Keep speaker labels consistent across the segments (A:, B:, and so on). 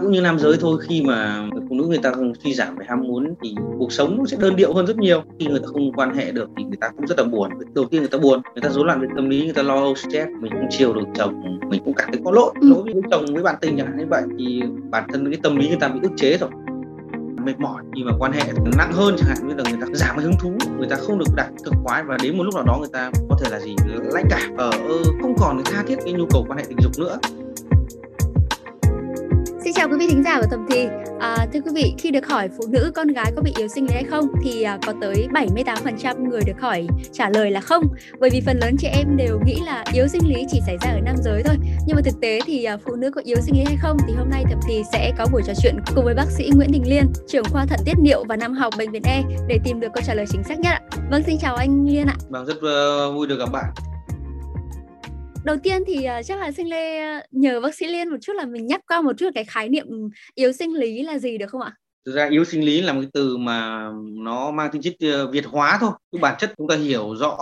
A: cũng như nam giới thôi khi mà phụ nữ người ta suy giảm về ham muốn thì cuộc sống nó sẽ đơn điệu hơn rất nhiều khi người ta không quan hệ được thì người ta cũng rất là buồn đầu tiên người ta buồn người ta rối loạn về tâm lý người ta lo âu stress mình không chiều được chồng mình cũng cảm thấy có lỗi ừ. lỗi với chồng với bạn tình chẳng hạn như vậy thì bản thân cái tâm lý người ta bị ức chế rồi mệt mỏi khi mà quan hệ nặng hơn chẳng hạn như là người ta giảm hứng thú người ta không được đạt cực khoái và đến một lúc nào đó người ta có thể là gì lãnh cảm ở ờ, không còn tha thiết cái nhu cầu quan hệ tình dục nữa
B: Xin chào quý vị thính giả của Tầm Thì à, Thưa quý vị, khi được hỏi phụ nữ con gái có bị yếu sinh lý hay không thì à, có tới 78% người được hỏi trả lời là không. Bởi vì phần lớn chị em đều nghĩ là yếu sinh lý chỉ xảy ra ở nam giới thôi. Nhưng mà thực tế thì à, phụ nữ có yếu sinh lý hay không thì hôm nay Tầm Thì sẽ có buổi trò chuyện cùng với bác sĩ Nguyễn Đình Liên trưởng khoa thận tiết niệu và năm học Bệnh viện E để tìm được câu trả lời chính xác nhất ạ. Vâng, xin chào anh Liên ạ.
A: Vâng, rất uh, vui được gặp bạn
B: đầu tiên thì uh, chắc là sinh lê uh, nhờ bác sĩ liên một chút là mình nhắc qua một chút cái khái niệm yếu sinh lý là gì được không ạ?
A: Thực ra yếu sinh lý là một cái từ mà nó mang tính chất uh, việt hóa thôi. Cái bản chất chúng ta hiểu rõ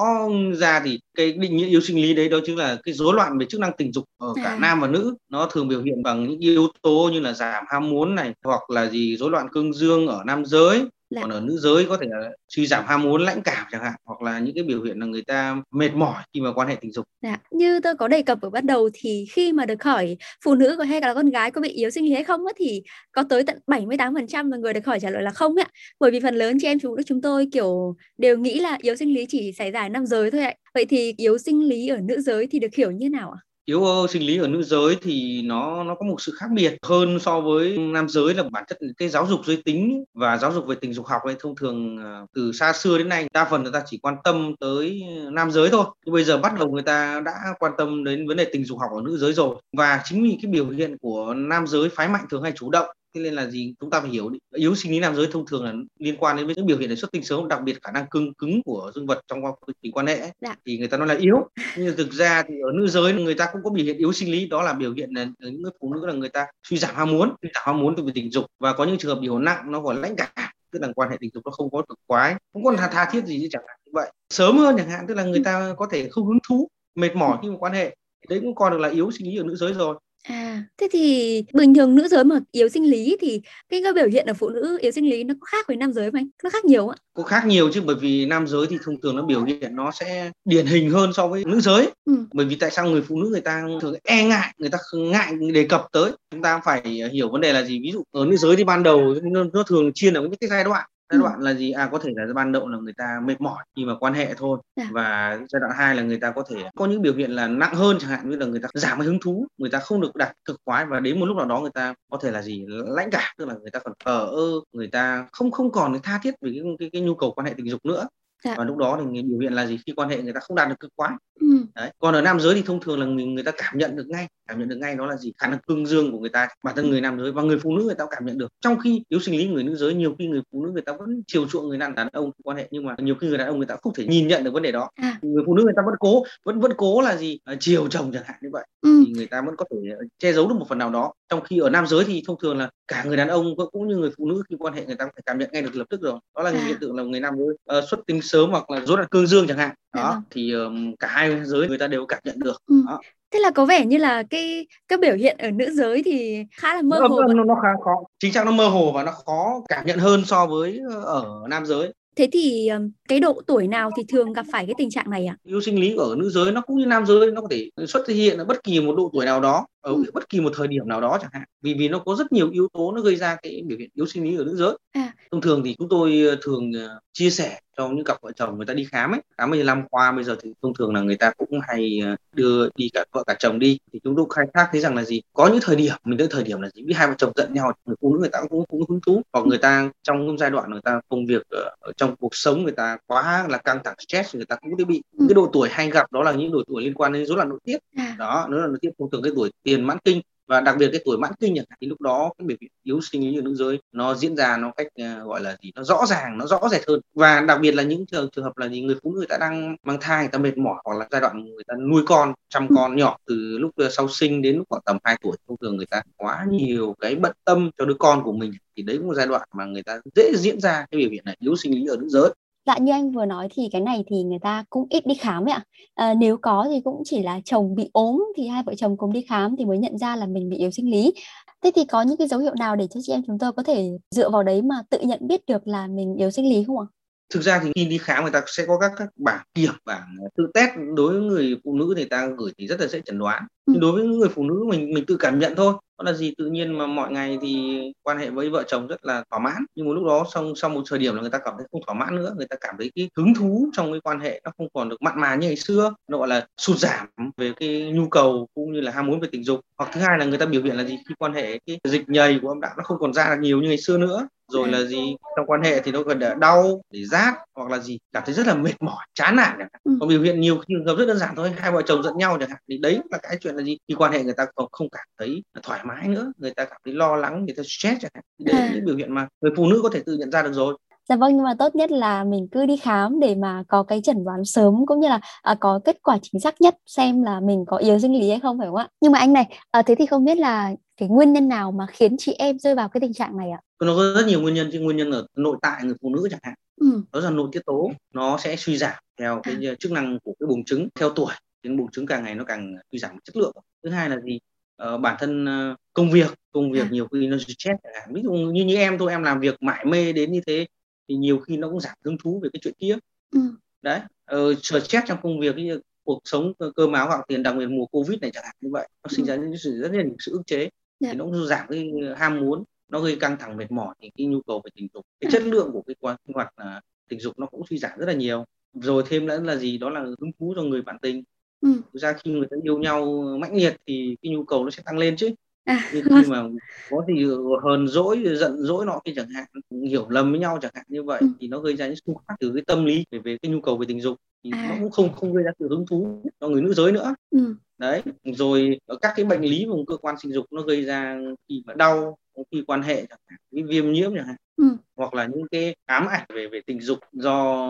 A: ra thì cái định nghĩa yếu sinh lý đấy đó chính là cái rối loạn về chức năng tình dục ở cả à. nam và nữ. Nó thường biểu hiện bằng những yếu tố như là giảm ham muốn này hoặc là gì rối loạn cương dương ở nam giới Dạ. còn ở nữ giới có thể là suy giảm ham muốn lãnh cảm chẳng hạn hoặc là những cái biểu hiện là người ta mệt mỏi khi mà quan hệ tình dục
B: dạ. như tôi có đề cập ở bắt đầu thì khi mà được hỏi phụ nữ hay là con gái có bị yếu sinh lý hay không á, thì có tới tận 78% là người được hỏi trả lời là không ạ bởi vì phần lớn chị em phụ nữ chúng tôi kiểu đều nghĩ là yếu sinh lý chỉ xảy ra ở nam giới thôi ạ vậy thì yếu sinh lý ở nữ giới thì được hiểu như nào ạ
A: yếu sinh lý ở nữ giới thì nó nó có một sự khác biệt hơn so với nam giới là bản chất cái giáo dục giới tính và giáo dục về tình dục học ấy, thông thường à, từ xa xưa đến nay đa phần người ta chỉ quan tâm tới nam giới thôi. Nhưng bây giờ bắt đầu người ta đã quan tâm đến vấn đề tình dục học ở nữ giới rồi. Và chính vì cái biểu hiện của nam giới phái mạnh thường hay chủ động thế nên là gì? Chúng ta phải hiểu yếu sinh lý nam giới thông thường là liên quan đến với những biểu hiện xuất tinh sớm đặc biệt khả năng cứng cứng của dương vật trong quá trình quan hệ dạ. thì người ta nói là yếu. Nhưng thực ra thì ở nữ giới người ta cũng có biểu hiện yếu sinh lý. Đó là biểu hiện là những người phụ nữ là người ta suy giảm ham muốn. Suy giảm ham muốn từ tình dục. Và có những trường hợp biểu nặng nó gọi lãnh cảm tức là quan hệ tình dục nó không có cực quái. Không còn tha, tha thiết gì chứ chẳng hạn như vậy. Sớm hơn chẳng hạn tức là người ta có thể không hứng thú mệt mỏi khi mà quan hệ. Đấy cũng coi được là yếu sinh lý ở nữ giới rồi
B: À, thế thì bình thường nữ giới mà yếu sinh lý thì cái, cái biểu hiện ở phụ nữ yếu sinh lý nó có khác với nam giới không anh? Nó khác nhiều ạ?
A: Có khác nhiều chứ bởi vì nam giới thì thông thường nó biểu hiện nó sẽ điển hình hơn so với nữ giới. Ừ. Bởi vì tại sao người phụ nữ người ta thường e ngại, người ta ngại đề cập tới. Chúng ta phải hiểu vấn đề là gì. Ví dụ ở nữ giới thì ban đầu nó, nó thường chia ở những cái giai đoạn giai đoạn là gì à có thể là ban đầu là người ta mệt mỏi khi mà quan hệ thôi à. và giai đoạn hai là người ta có thể có những biểu hiện là nặng hơn chẳng hạn như là người ta giảm cái hứng thú người ta không được đạt cực khoái và đến một lúc nào đó người ta có thể là gì lãnh cảm tức là người ta còn thờ ơ người ta không không còn tha thiết về cái, cái, cái nhu cầu quan hệ tình dục nữa Dạ. và lúc đó thì biểu hiện là gì khi quan hệ người ta không đạt được cực khoái ừ. Đấy. còn ở nam giới thì thông thường là người, người ta cảm nhận được ngay cảm nhận được ngay đó là gì khả năng cương dương của người ta bản thân người nam giới và người phụ nữ người ta cũng cảm nhận được trong khi yếu sinh lý người nữ giới nhiều khi người phụ nữ người ta vẫn chiều chuộng người đàn ông quan hệ nhưng mà nhiều khi người đàn ông người ta không thể nhìn nhận được vấn đề đó à. người phụ nữ người ta vẫn cố vẫn vẫn cố là gì à, chiều chồng chẳng hạn như vậy ừ. thì người ta vẫn có thể che giấu được một phần nào đó trong khi ở nam giới thì thông thường là cả người đàn ông cũng như người phụ nữ khi quan hệ người ta thể cảm nhận ngay được lập tức rồi đó là à. hiện tượng là người nam giới uh, xuất tinh sớm hoặc là rối loạn cương dương chẳng hạn dạ đó vâng. thì um, cả hai giới người ta đều cảm nhận được ừ. đó
B: thế là có vẻ như là cái cái biểu hiện ở nữ giới thì khá là mơ
A: hồ nó, nó khá khó chính xác nó mơ hồ và nó khó cảm nhận hơn so với ờ, ở nam giới
B: Thế thì cái độ tuổi nào thì thường gặp phải cái tình trạng này ạ? À?
A: Yêu sinh lý ở nữ giới nó cũng như nam giới nó có thể xuất hiện ở bất kỳ một độ tuổi nào đó ở ừ. bất kỳ một thời điểm nào đó chẳng hạn vì vì nó có rất nhiều yếu tố nó gây ra cái biểu hiện yếu sinh lý ở nữ giới à. thông thường thì chúng tôi ờ, thường ờ, chia sẻ cho những cặp vợ chồng người ta đi khám ấy khám mấy năm qua bây giờ thì thông thường là người ta cũng hay ờ, đưa đi cả vợ cả chồng đi. Thì chúng tôi khai thác thấy rằng là gì? Có những thời điểm mình tới thời điểm là gì? Biết hai vợ chồng giận nhau người phụ nữ người ta cũng cũng hứng thú. Hoặc người ta trong giai đoạn người ta công việc ở, ở trong cuộc sống người ta quá là căng thẳng stress người ta cũng bị. Ừ. cái độ tuổi hay gặp đó là những độ tuổi liên quan đến rối loạn nội tiết. À. đó nó là nội tiết thông thường cái tuổi tiền mãn kinh và đặc biệt cái tuổi mãn kinh chẳng thì lúc đó cái biểu hiện yếu sinh lý ở nữ giới nó diễn ra nó cách uh, gọi là gì nó rõ ràng nó rõ rệt hơn. Và đặc biệt là những trường trường hợp là gì người phụ nữ người ta đang mang thai người ta mệt mỏi hoặc là giai đoạn người ta nuôi con chăm con nhỏ từ lúc ờ, sau sinh đến lúc khoảng tầm 2 tuổi thông thường người ta quá nhiều cái bận tâm cho đứa con của mình thì đấy cũng là giai đoạn mà người ta dễ diễn ra cái biểu hiện này yếu sinh lý ở nữ giới.
B: Dạ như anh vừa nói thì cái này thì người ta cũng ít đi khám ấy ạ. À, nếu có thì cũng chỉ là chồng bị ốm thì hai vợ chồng cùng đi khám thì mới nhận ra là mình bị yếu sinh lý. thế thì có những cái dấu hiệu nào để cho chị em chúng tôi có thể dựa vào đấy mà tự nhận biết được là mình yếu sinh lý không ạ
A: thực ra thì khi đi khám người ta sẽ có các các bảng kiểm bảng tự test đối với người phụ nữ người ta gửi thì rất là dễ chẩn đoán ừ. nhưng đối với người phụ nữ mình mình tự cảm nhận thôi đó là gì? Tự nhiên mà mọi ngày thì quan hệ với vợ chồng rất là thỏa mãn. Nhưng một lúc đó xong sau một thời điểm là người ta cảm thấy không thỏa mãn nữa. Người ta cảm thấy cái hứng thú trong cái quan hệ nó không còn được mặn mà như ngày xưa. Nó gọi là sụt giảm về cái nhu cầu cũng như là ham muốn về tình dục. Hoặc thứ hai là người ta biểu hiện là gì? Khi quan hệ, cái dịch nhầy của âm đạo nó không còn ra được nhiều như ngày xưa nữa. Rồi là gì? Trong quan hệ thì nó gần đau, để rát, hoặc là gì? Cảm thấy rất là mệt mỏi, chán nản còn biểu hiện nhiều trường hợp rất đơn giản thôi hai vợ chồng giận nhau chẳng hạn thì đấy là cái chuyện là gì khi quan hệ người ta còn không cảm thấy thoải mái nữa người ta cảm thấy lo lắng người ta stress chẳng hạn đấy là những biểu hiện mà người phụ nữ có thể tự nhận ra được rồi
B: Dạ vâng nhưng mà tốt nhất là mình cứ đi khám để mà có cái chẩn đoán sớm cũng như là à, có kết quả chính xác nhất xem là mình có yếu sinh lý hay không phải không ạ? Nhưng mà anh này, à, thế thì không biết là cái nguyên nhân nào mà khiến chị em rơi vào cái tình trạng này ạ?
A: Nó có rất nhiều nguyên nhân chứ nguyên nhân ở nội tại người phụ nữ chẳng hạn. Ừ. Đó là nội tiết tố nó sẽ suy giảm theo cái à. chức năng của cái buồng trứng theo tuổi đến buồng trứng càng ngày nó càng suy giảm chất lượng. Thứ hai là gì? Uh, bản thân uh, công việc công việc à. nhiều khi nó stress ví dụ như như em thôi em làm việc mải mê đến như thế thì nhiều khi nó cũng giảm hứng thú về cái chuyện kia ừ. đấy uh, stress trong công việc như cuộc sống cơ máu gạo tiền đặc biệt mùa covid này chẳng hạn như vậy nó sinh ừ. ra những sự rất là nhiều sự ức chế yeah. thì dạ. nó cũng giảm cái ham muốn nó gây căng thẳng mệt mỏi thì cái nhu cầu về tình dục cái chất lượng của cái quan sinh hoạt là tình dục nó cũng suy giảm rất là nhiều. Rồi thêm nữa là gì? Đó là hứng thú cho người bạn tình. Ừ. thực ra khi người ta yêu nhau mãnh liệt thì cái nhu cầu nó sẽ tăng lên chứ. À, nhưng khi mà có gì hờn dỗi giận dỗi nọ kia chẳng hạn hiểu lầm với nhau chẳng hạn như vậy ừ. thì nó gây ra những xung khắc từ cái tâm lý về, về cái nhu cầu về tình dục thì à. nó cũng không không gây ra sự hứng thú cho người nữ giới nữa ừ. đấy rồi các cái bệnh lý vùng cơ quan sinh dục nó gây ra khi mà đau khi quan hệ chẳng hạn cái viêm nhiễm chẳng hạn ừ. hoặc là những cái ám ảnh về về tình dục do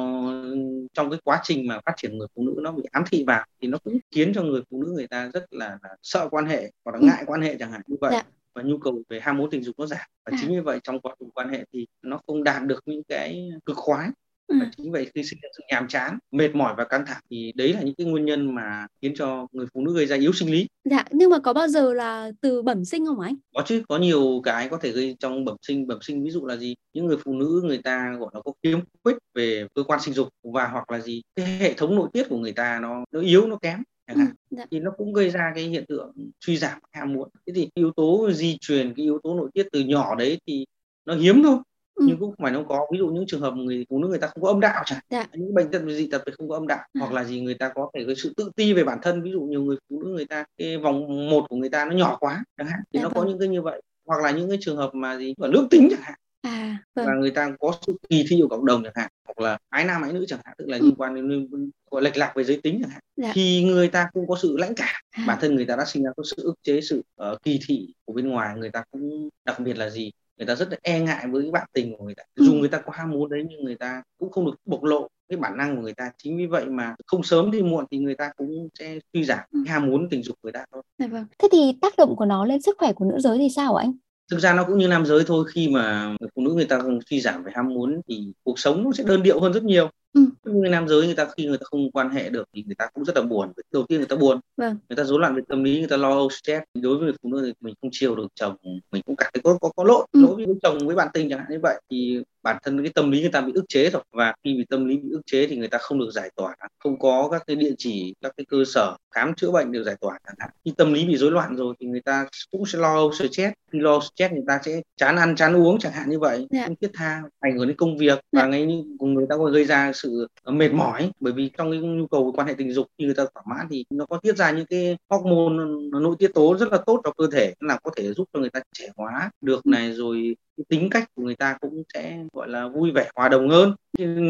A: trong cái quá trình mà phát triển người phụ nữ nó bị ám thị vào thì nó cũng khiến cho người phụ nữ người ta rất là, là sợ quan hệ hoặc là ừ. ngại quan hệ chẳng hạn như vậy dạ. và nhu cầu về ham muốn tình dục nó giảm và à. chính như vậy trong quá trình quan hệ thì nó không đạt được những cái cực khoái Ừ. và chính vậy khi sinh ra sự nhàm chán mệt mỏi và căng thẳng thì đấy là những cái nguyên nhân mà khiến cho người phụ nữ gây ra yếu sinh lý.
B: Dạ nhưng mà có bao giờ là từ bẩm sinh không anh?
A: Có chứ có nhiều cái có thể gây trong bẩm sinh. Bẩm sinh ví dụ là gì? Những người phụ nữ người ta gọi là có khiếm khuyết về cơ quan sinh dục và hoặc là gì cái hệ thống nội tiết của người ta nó nó yếu nó kém chẳng hạn. ừ, dạ. thì nó cũng gây ra cái hiện tượng suy giảm ham muốn. Thế thì yếu tố di truyền cái yếu tố nội tiết từ nhỏ đấy thì nó hiếm thôi ừ. nhưng cũng không phải nó có ví dụ những trường hợp người phụ nữ người ta không có âm đạo chẳng dạ. những bệnh tật dị tật thì không có âm đạo ừ. hoặc là gì người ta có thể cái sự tự ti về bản thân ví dụ nhiều người phụ nữ người ta cái vòng một của người ta nó nhỏ quá chẳng hạn thì dạ, nó vâng. có những cái như vậy hoặc là những cái trường hợp mà gì ở nước tính chẳng hạn à, vâng. và người ta có sự kỳ thi của cộng đồng chẳng hạn hoặc là ái nam ái nữ chẳng hạn tức là ừ. liên quan đến gọi lệch lạc về giới tính chẳng hạn dạ. thì người ta không có sự lãnh cảm à. bản thân người ta đã sinh ra có sự ức chế sự uh, kỳ thị của bên ngoài người ta cũng đặc biệt là gì người ta rất là e ngại với bạn tình của người ta dù ừ. người ta có ham muốn đấy nhưng người ta cũng không được bộc lộ cái bản năng của người ta chính vì vậy mà không sớm thì muộn thì người ta cũng sẽ suy giảm ừ. ham muốn tình dục của người ta thôi.
B: Dạ vâng. Thế thì tác động của nó lên sức khỏe của nữ giới thì sao anh?
A: thực ra nó cũng như nam giới thôi khi mà người phụ nữ người ta suy giảm về ham muốn thì cuộc sống nó sẽ đơn điệu hơn rất nhiều ừ. Người nam giới người ta khi người ta không quan hệ được thì người ta cũng rất là buồn đầu tiên người ta buồn vâng. người ta rối loạn về tâm lý người ta lo âu stress đối với người phụ nữ thì mình không chiều được chồng mình cũng cảm thấy có có, có lỗi ừ. lỗi với chồng với bạn tình chẳng hạn như vậy thì bản thân cái tâm lý người ta bị ức chế rồi và khi bị tâm lý bị ức chế thì người ta không được giải tỏa không có các cái địa chỉ các cái cơ sở khám chữa bệnh được giải tỏa chẳng hạn khi tâm lý bị rối loạn rồi thì người ta cũng sẽ lo âu stress khi lo stress người ta sẽ chán ăn chán uống chẳng hạn như vậy. Dạ. không thiết tha ảnh hưởng đến công việc và. Dạ. ngay như người ta còn gây ra sự mệt mỏi bởi vì trong cái nhu cầu quan hệ tình dục khi người ta thỏa mãn thì nó có tiết ra những cái hormone nội tiết tố rất là tốt cho cơ thể là có thể giúp cho người ta trẻ hóa được ừ. này rồi cái tính cách của người ta cũng sẽ gọi là vui vẻ hòa đồng hơn.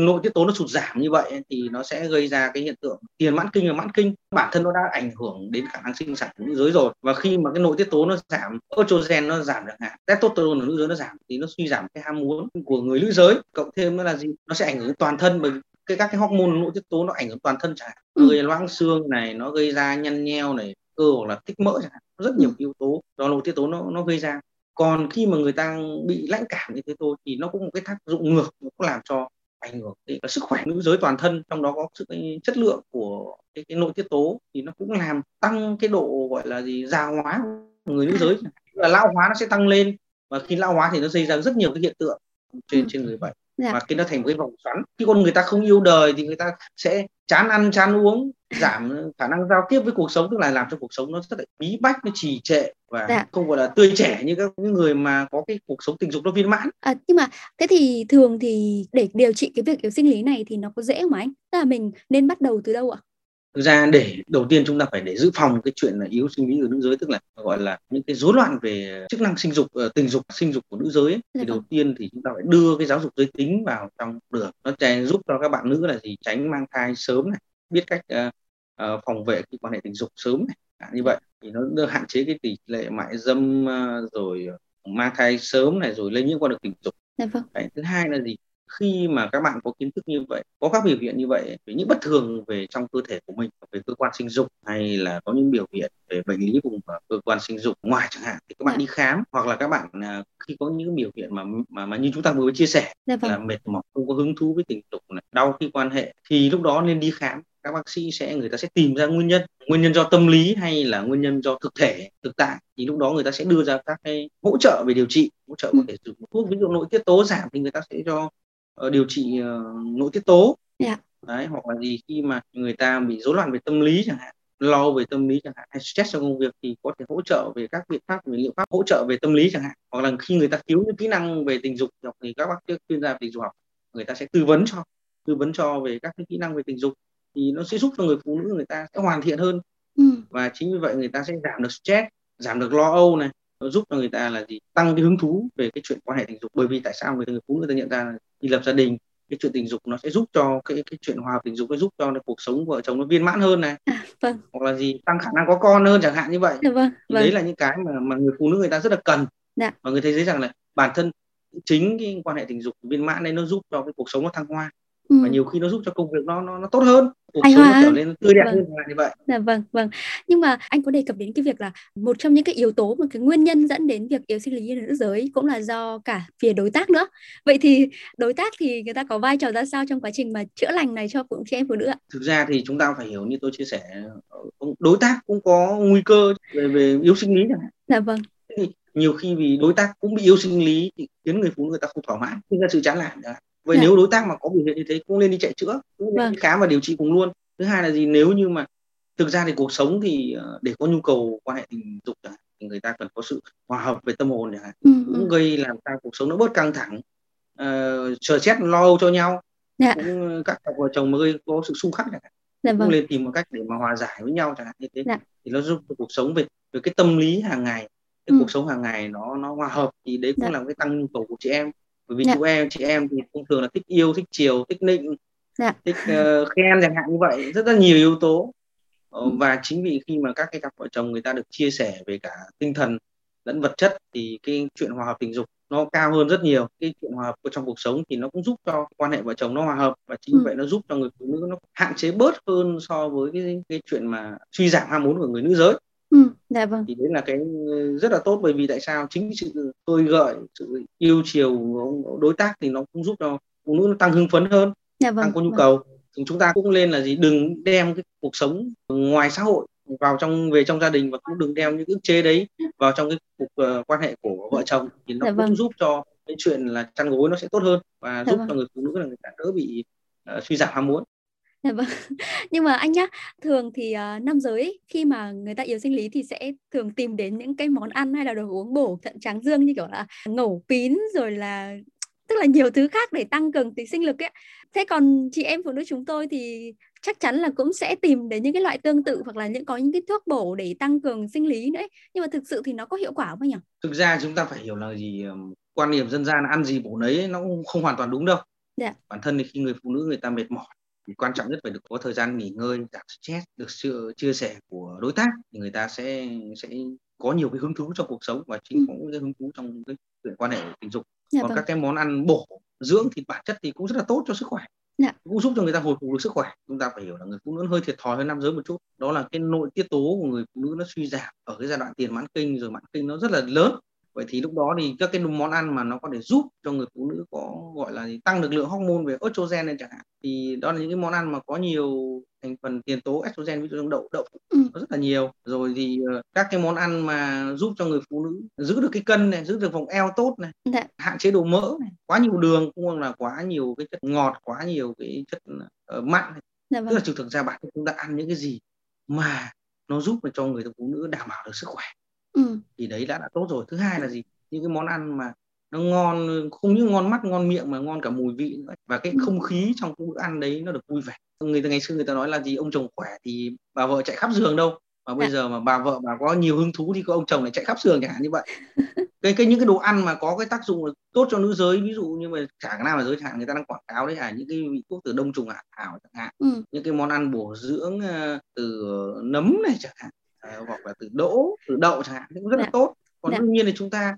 A: Nội tiết tố nó sụt giảm như vậy thì nó sẽ gây ra cái hiện tượng tiền mãn kinh và mãn kinh. Bản thân nó đã ảnh hưởng đến khả năng sinh sản của nữ giới rồi và khi mà cái nội tiết tố nó giảm estrogen nó giảm chẳng hạn testosterone của nữ giới nó giảm thì nó suy giảm cái ham muốn của người nữ giới. Cộng thêm nữa là gì? Nó sẽ ảnh hưởng toàn thân bởi cái các cái hormone nội tiết tố nó ảnh hưởng toàn thân chẳng hạn ừ. gây loãng xương này nó gây ra nhăn nheo này cơ hoặc là tích mỡ chẳng hạn rất nhiều ừ. yếu tố do nội tiết tố nó nó gây ra còn khi mà người ta bị lãnh cảm như thế thôi thì nó cũng một cái tác dụng ngược nó cũng làm cho ảnh hưởng đến sức khỏe nữ giới toàn thân trong đó có sự chất lượng của cái, cái nội tiết tố thì nó cũng làm tăng cái độ gọi là gì già hóa của người nữ giới là lão hóa nó sẽ tăng lên và khi lão hóa thì nó gây ra rất nhiều cái hiện tượng trên ừ. trên người bệnh dạ. và khi nó thành một cái vòng xoắn khi con người ta không yêu đời thì người ta sẽ chán ăn chán uống giảm khả năng giao tiếp với cuộc sống tức là làm cho cuộc sống nó rất là bí bách nó trì trệ và dạ. không gọi là tươi trẻ như các những người mà có cái cuộc sống tình dục nó viên mãn
B: à, nhưng mà thế thì thường thì để điều trị cái việc yếu sinh lý này thì nó có dễ không anh tức là mình nên bắt đầu từ đâu ạ
A: thực ra để đầu tiên chúng ta phải để dự phòng cái chuyện là yếu sinh lý ở nữ giới tức là gọi là những cái rối loạn về chức năng sinh dục uh, tình dục sinh dục của nữ giới ấy. thì dạ đầu vâng. tiên thì chúng ta phải đưa cái giáo dục giới tính vào trong đường nó sẽ giúp cho các bạn nữ là gì tránh mang thai sớm này biết cách uh, uh, phòng vệ khi quan hệ tình dục sớm này à, như vậy thì nó, nó hạn chế cái tỷ lệ mại dâm uh, rồi mang thai sớm này rồi lây nhiễm qua được tình dục Dạ vâng. Đấy, thứ hai là gì khi mà các bạn có kiến thức như vậy có các biểu hiện như vậy về những bất thường về trong cơ thể của mình về cơ quan sinh dục hay là có những biểu hiện về bệnh lý vùng cơ quan sinh dục ngoài chẳng hạn thì các bạn dạ. đi khám hoặc là các bạn à, khi có những biểu hiện mà mà, mà như chúng ta vừa mới chia sẻ dạ vâng. là mệt mỏi không có hứng thú với tình dục này đau khi quan hệ thì lúc đó nên đi khám các bác sĩ sẽ người ta sẽ tìm ra nguyên nhân nguyên nhân do tâm lý hay là nguyên nhân do thực thể thực tại thì lúc đó người ta sẽ đưa ra các cái hỗ trợ về điều trị hỗ trợ có ừ. thể dùng thuốc ví dụ nội tiết tố giảm thì người ta sẽ cho điều trị uh, nội tiết tố yeah. Dạ. đấy hoặc là gì khi mà người ta bị rối loạn về tâm lý chẳng hạn lo về tâm lý chẳng hạn hay stress trong công việc thì có thể hỗ trợ về các biện pháp về liệu pháp hỗ trợ về tâm lý chẳng hạn hoặc là khi người ta thiếu những kỹ năng về tình dục thì các bác chuyên gia tình dục học người ta sẽ tư vấn cho tư vấn cho về các cái kỹ năng về tình dục thì nó sẽ giúp cho người phụ nữ người ta sẽ hoàn thiện hơn ừ. và chính vì vậy người ta sẽ giảm được stress giảm được lo âu này nó giúp cho người ta là gì tăng cái hứng thú về cái chuyện quan hệ tình dục bởi vì tại sao người, người phụ nữ người ta nhận ra là khi lập gia đình cái chuyện tình dục nó sẽ giúp cho cái cái chuyện hòa tình dục nó giúp cho cuộc sống vợ chồng nó viên mãn hơn này à, vâng. hoặc là gì tăng khả năng có con hơn chẳng hạn như vậy dạ, vâng, vâng. đấy là những cái mà mà người phụ nữ người ta rất là cần dạ. và người thấy thấy rằng là bản thân chính cái quan hệ tình dục viên mãn đấy nó giúp cho cái cuộc sống nó thăng hoa ừ. và nhiều khi nó giúp cho công việc nó nó, nó tốt hơn cuộc sống nó trở nên tươi đẹp vâng. hơn như vậy.
B: Dạ vâng vâng. Nhưng mà anh có đề cập đến cái việc là một trong những cái yếu tố mà cái nguyên nhân dẫn đến việc yếu sinh lý ở nữ giới cũng là do cả phía đối tác nữa. Vậy thì đối tác thì người ta có vai trò ra sao trong quá trình mà chữa lành này cho phụ chị em phụ nữ ạ?
A: Thực ra thì chúng ta phải hiểu như tôi chia sẻ đối tác cũng có nguy cơ về về yếu sinh lý chẳng hạn.
B: Dạ vâng.
A: Nhiều khi vì đối tác cũng bị yếu sinh lý thì khiến người phụ nữ người ta không thỏa mãn sinh ra sự chán nản vậy dạ. nếu đối tác mà có biểu hiện như thế cũng nên đi chạy chữa cũng nên vâng. đi khám và điều trị cùng luôn thứ hai là gì nếu như mà thực ra thì cuộc sống thì ờ, để có nhu cầu quan hệ tình dục thì người ta cần có sự hòa hợp về tâm hồn chẳng hạn ừ, cũng ừ. gây làm sao cuộc sống nó bớt căng thẳng uh, chờ xét lo âu cho nhau dạ. cũng các cặp vợ chồng gây có sự xung khắc chẳng hạn dạ, vâng. cũng nên tìm một cách để mà hòa giải với nhau chẳng hạn như thế dạ. thì nó giúp cho cuộc sống về về cái tâm lý hàng ngày cái ừ. cuộc sống hàng ngày nó nó hòa hợp thì đấy cũng dạ. là cái tăng nhu cầu của chị em bởi vì dạ. chúng em chị em thì thông thường là thích yêu thích chiều thích nịnh dạ. thích uh, khen chẳng hạn như vậy rất là nhiều yếu tố uh, và chính vì khi mà các cái cặp vợ chồng người ta được chia sẻ về cả tinh thần lẫn vật chất thì cái chuyện hòa hợp tình dục nó cao hơn rất nhiều cái chuyện hòa hợp trong cuộc sống thì nó cũng giúp cho quan hệ vợ chồng nó hòa hợp và chính ừ. vậy nó giúp cho người phụ nữ nó hạn chế bớt hơn so với cái cái chuyện mà suy giảm ham muốn của người nữ giới
B: Ừ, dạ vâng.
A: thì đấy là cái rất là tốt bởi vì tại sao chính sự tôi gợi sự yêu chiều đối tác thì nó cũng giúp cho phụ nữ nó tăng hưng phấn hơn dạ vâng, tăng có nhu vâng. cầu thì chúng ta cũng lên là gì đừng đem cái cuộc sống ngoài xã hội vào trong về trong gia đình và cũng đừng đem những ức chế đấy vào trong cái cuộc uh, quan hệ của vợ chồng thì nó dạ cũng vâng. giúp cho cái chuyện là chăn gối nó sẽ tốt hơn và dạ giúp vâng. cho người phụ nữ là người ta đỡ bị uh, suy giảm ham muốn
B: Dạ vâng. Nhưng mà anh nhá, thường thì uh, nam giới khi mà người ta yếu sinh lý thì sẽ thường tìm đến những cái món ăn hay là đồ uống bổ thận tráng dương như kiểu là ngẫu pín rồi là tức là nhiều thứ khác để tăng cường tính sinh lực ấy. Thế còn chị em phụ nữ chúng tôi thì chắc chắn là cũng sẽ tìm đến những cái loại tương tự hoặc là những có những cái thuốc bổ để tăng cường sinh lý nữa. Ấy. Nhưng mà thực sự thì nó có hiệu quả không nhỉ?
A: Thực ra chúng ta phải hiểu là gì quan niệm dân gian ăn gì bổ nấy nó cũng không hoàn toàn đúng đâu. Dạ. Bản thân thì khi người phụ nữ người ta mệt mỏi quan trọng nhất phải được có thời gian nghỉ ngơi giảm stress được sự chia sẻ của đối tác thì người ta sẽ sẽ có nhiều cái hứng thú trong cuộc sống và chính ừ. có cái hứng thú trong cái chuyện quan hệ tình dục dạ, còn vâng. các cái món ăn bổ dưỡng thì bản chất thì cũng rất là tốt cho sức khỏe dạ. cũng giúp cho người ta hồi phục được sức khỏe chúng ta phải hiểu là người phụ nữ hơi thiệt thòi hơn nam giới một chút đó là cái nội tiết tố của người phụ nữ nó suy giảm ở cái giai đoạn tiền mãn kinh rồi mãn kinh nó rất là lớn vậy thì lúc đó thì các cái món ăn mà nó có thể giúp cho người phụ nữ có gọi là tăng được lượng hormone về estrogen lên chẳng hạn thì đó là những cái món ăn mà có nhiều thành phần tiền tố estrogen ví dụ trong đậu đậu ừ. nó rất là nhiều rồi thì uh, các cái món ăn mà giúp cho người phụ nữ giữ được cái cân này giữ được vòng eo tốt này Đã. Dạ. hạn chế độ mỡ này quá nhiều đường cũng là quá nhiều cái chất ngọt quá nhiều cái chất uh, mặn này. Dạ vâng. tức là thực thực ra bạn chúng ta ăn những cái gì mà nó giúp cho người phụ nữ đảm bảo được sức khỏe ừ. thì đấy đã là tốt rồi. Thứ hai là gì? Những cái món ăn mà nó ngon không những ngon mắt ngon miệng mà ngon cả mùi vị nữa. Và cái ừ. không khí trong cái bữa ăn đấy nó được vui vẻ. Người ta ngày xưa người ta nói là gì? Ông chồng khỏe thì bà vợ chạy khắp giường đâu. Mà bây à. giờ mà bà vợ bà có nhiều hứng thú thì có ông chồng lại chạy khắp giường chẳng hạn như vậy. Cái cái những cái đồ ăn mà có cái tác dụng tốt cho nữ giới ví dụ như mà cái nào mà giới hạn người ta đang quảng cáo đấy à những cái vị thuốc từ đông trùng hạ thảo chẳng hạn. Ừ. những cái món ăn bổ dưỡng uh, từ nấm này chẳng hạn uh, hoặc là từ đỗ từ đậu chẳng hạn cũng rất là dạ. tốt còn dạ. đương nhiên thì chúng ta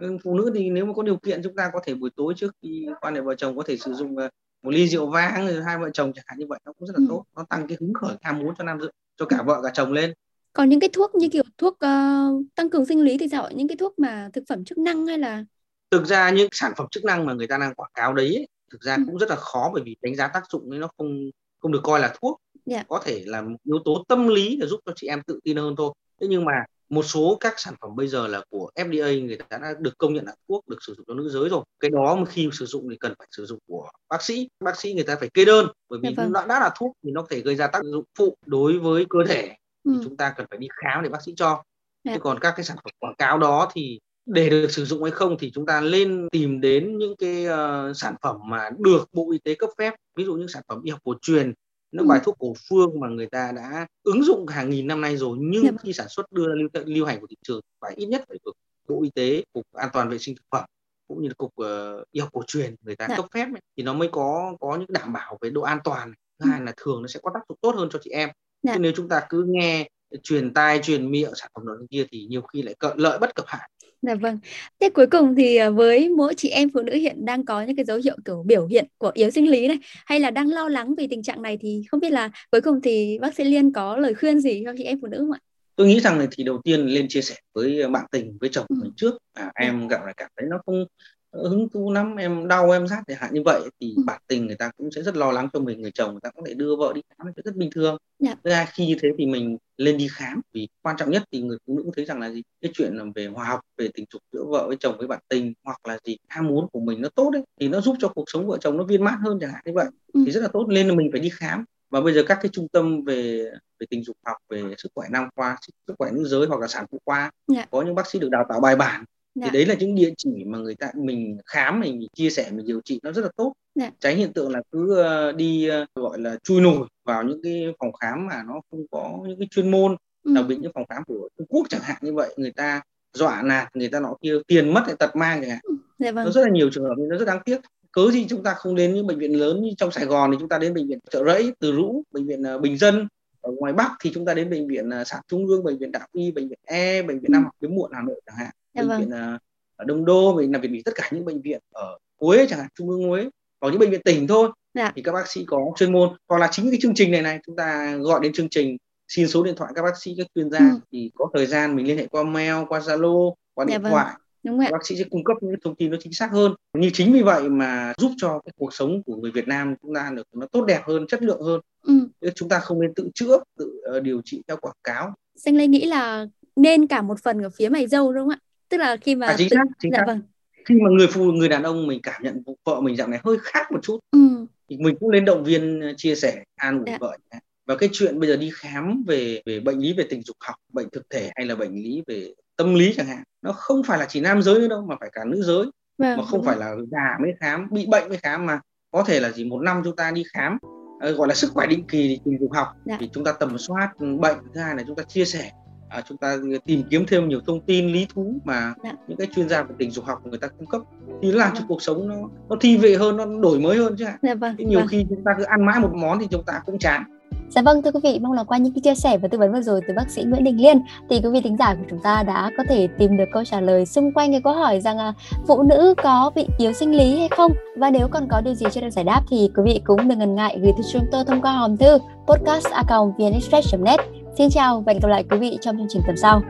A: ừ, phụ nữ thì nếu mà có điều kiện chúng ta có thể buổi tối trước khi quan hệ vợ chồng có thể sử dụng uh, một ly rượu vang rồi hai vợ chồng chẳng hạn như vậy nó cũng rất là ừ. tốt nó tăng cái hứng khởi ham muốn cho nam giới cho cả vợ cả chồng lên
B: còn những cái thuốc như kiểu thuốc uh, tăng cường sinh lý thì sao những cái thuốc mà thực phẩm chức năng hay là
A: thực ra những sản phẩm chức năng mà người ta đang quảng cáo đấy ấy, thực ra ừ. cũng rất là khó bởi vì đánh giá tác dụng ấy nó không không được coi là thuốc yeah. Dạ. có thể là một yếu tố tâm lý để giúp cho chị em tự tin hơn thôi thế nhưng mà một số các sản phẩm bây giờ là của FDA người ta đã được công nhận là thuốc được sử dụng cho nữ giới rồi cái đó mà khi sử dụng thì cần phải sử dụng của bác sĩ bác sĩ người ta phải kê đơn bởi vì dạ vâng. đã là thuốc thì nó có thể gây ra tác dụng phụ đối với cơ thể ừ. thì chúng ta cần phải đi khám để bác sĩ cho yeah. Dạ. chứ còn các cái sản phẩm quảng cáo đó thì để được sử dụng hay không thì chúng ta lên tìm đến những cái uh, sản phẩm mà được bộ y tế cấp phép ví dụ như sản phẩm y học cổ truyền nó ừ. bài thuốc cổ phương mà người ta đã ứng dụng hàng nghìn năm nay rồi nhưng. Dạ. khi sản xuất đưa ra lưu, lưu hành của thị trường phải ít nhất phải được bộ y tế cục an toàn vệ sinh thực phẩm cũng như cục uh, y học cổ truyền người ta. Dạ. cấp phép ấy, thì nó mới có có những đảm bảo về độ an toàn thứ ừ. hai là thường nó sẽ có tác dụng tốt hơn cho chị em yeah. nếu chúng ta cứ nghe truyền tai truyền miệng sản phẩm đó kia thì nhiều khi lại cận lợi bất cập hại
B: Dạ vâng. Thế cuối cùng thì à, với mỗi chị em phụ nữ hiện đang có những cái dấu hiệu kiểu biểu hiện của yếu sinh lý này hay là đang lo lắng vì tình trạng này thì không biết là cuối cùng thì bác sĩ Liên có lời khuyên gì cho chị em phụ nữ không ạ?
A: Tôi nghĩ rằng thì đầu tiên lên chia sẻ với bạn tình với chồng ừ. mình trước à, em gặp là cảm thấy nó không hứng thú lắm em đau em rát chẳng hạn như vậy thì ừ. bản tình người ta cũng sẽ rất lo lắng cho mình người chồng người ta có thể đưa vợ đi khám thì rất bình thường dạ. thứ hai khi như thế thì mình lên đi khám vì quan trọng nhất thì người phụ nữ cũng thấy rằng là gì cái chuyện là về hòa học về tình dục giữa vợ với chồng với bạn tình hoặc là gì ham muốn của mình nó tốt đấy thì nó giúp cho cuộc sống vợ chồng nó viên mãn hơn chẳng hạn như vậy ừ. thì rất là tốt nên là mình phải đi khám và bây giờ các cái trung tâm về về tình dục học về sức khỏe nam khoa sức khỏe nữ giới hoặc là sản phụ khoa dạ. có những bác sĩ được đào tạo bài bản dạ. thì đấy là những địa chỉ mà người ta mình khám mình chia sẻ mình điều trị nó rất là tốt dạ. tránh hiện tượng là cứ uh, đi uh, gọi là chui nổi vào những cái phòng khám mà nó không có những cái chuyên môn ừ. đặc biệt những phòng khám của Trung Quốc chẳng hạn như vậy người ta dọa nạt người ta nói kia tiền mất hay tật mang chẳng hạn ừ. dạ vâng. nó rất là nhiều trường hợp nên nó rất đáng tiếc cớ gì chúng ta không đến những bệnh viện lớn như trong Sài Gòn thì chúng ta đến bệnh viện chợ rẫy từ rũ bệnh viện uh, bình dân ở ngoài Bắc thì chúng ta đến bệnh viện sản trung ương bệnh viện đại y bệnh viện e bệnh viện nam học tuyến muộn Hà Nội chẳng hạn bệnh vâng. viện uh, ở Đông Đô bệnh là viện tất cả những bệnh viện ở Huế chẳng hạn trung ương Huế hoặc những bệnh viện tỉnh thôi dạ. thì các bác sĩ có chuyên môn hoặc là chính cái chương trình này này chúng ta gọi đến chương trình xin số điện thoại các bác sĩ các chuyên gia ừ. thì có thời gian mình liên hệ qua mail qua zalo qua dạ điện vâng. thoại Đúng bác sĩ sẽ cung cấp những thông tin nó chính xác hơn như chính vì vậy mà giúp cho cái cuộc sống của người Việt Nam chúng ta được nó tốt đẹp hơn chất lượng hơn ừ. chúng ta không nên tự chữa tự uh, điều trị theo quảng cáo
B: Sinh Lê nghĩ là nên cả một phần ở phía mày dâu đúng không ạ tức là khi mà
A: à, chính
B: tự...
A: xác chính dạ, xác vâng. khi mà người phụ người đàn ông mình cảm nhận vợ mình dạo này hơi khác một chút ừ. thì mình cũng nên động viên ờ, chia sẻ an ủi dạ. vợ và cái chuyện bây giờ đi khám về về bệnh lý về tình dục học bệnh thực thể hay là bệnh lý về tâm lý chẳng hạn nó không phải là chỉ nam giới nữa đâu mà phải cả nữ giới vâng, mà không phải là già mới khám bị bệnh mới khám mà có thể là chỉ một năm chúng ta đi khám uh, gọi là sức khỏe định kỳ tình dục học dạ. thì chúng ta tầm soát bệnh thứ hai là chúng ta chia sẻ à, chúng ta tìm kiếm thêm nhiều thông tin lý thú mà dạ. những cái chuyên gia về tình dục học người ta cung cấp thì làm cho dạ. cuộc sống nó nó thi vị hơn nó đổi mới hơn chứ ạ dạ, vâng, nhiều vâng. khi chúng ta cứ ăn mãi một món thì chúng ta cũng chán
B: Dạ vâng thưa quý vị, mong là qua những cái chia sẻ và tư vấn vừa rồi từ bác sĩ Nguyễn Đình Liên thì quý vị thính giả của chúng ta đã có thể tìm được câu trả lời xung quanh cái câu hỏi rằng à, phụ nữ có bị yếu sinh lý hay không và nếu còn có điều gì chưa được giải đáp thì quý vị cũng đừng ngần ngại gửi thư chúng tôi thông qua hòm thư podcast net Xin chào và hẹn gặp lại quý vị trong chương trình tuần sau.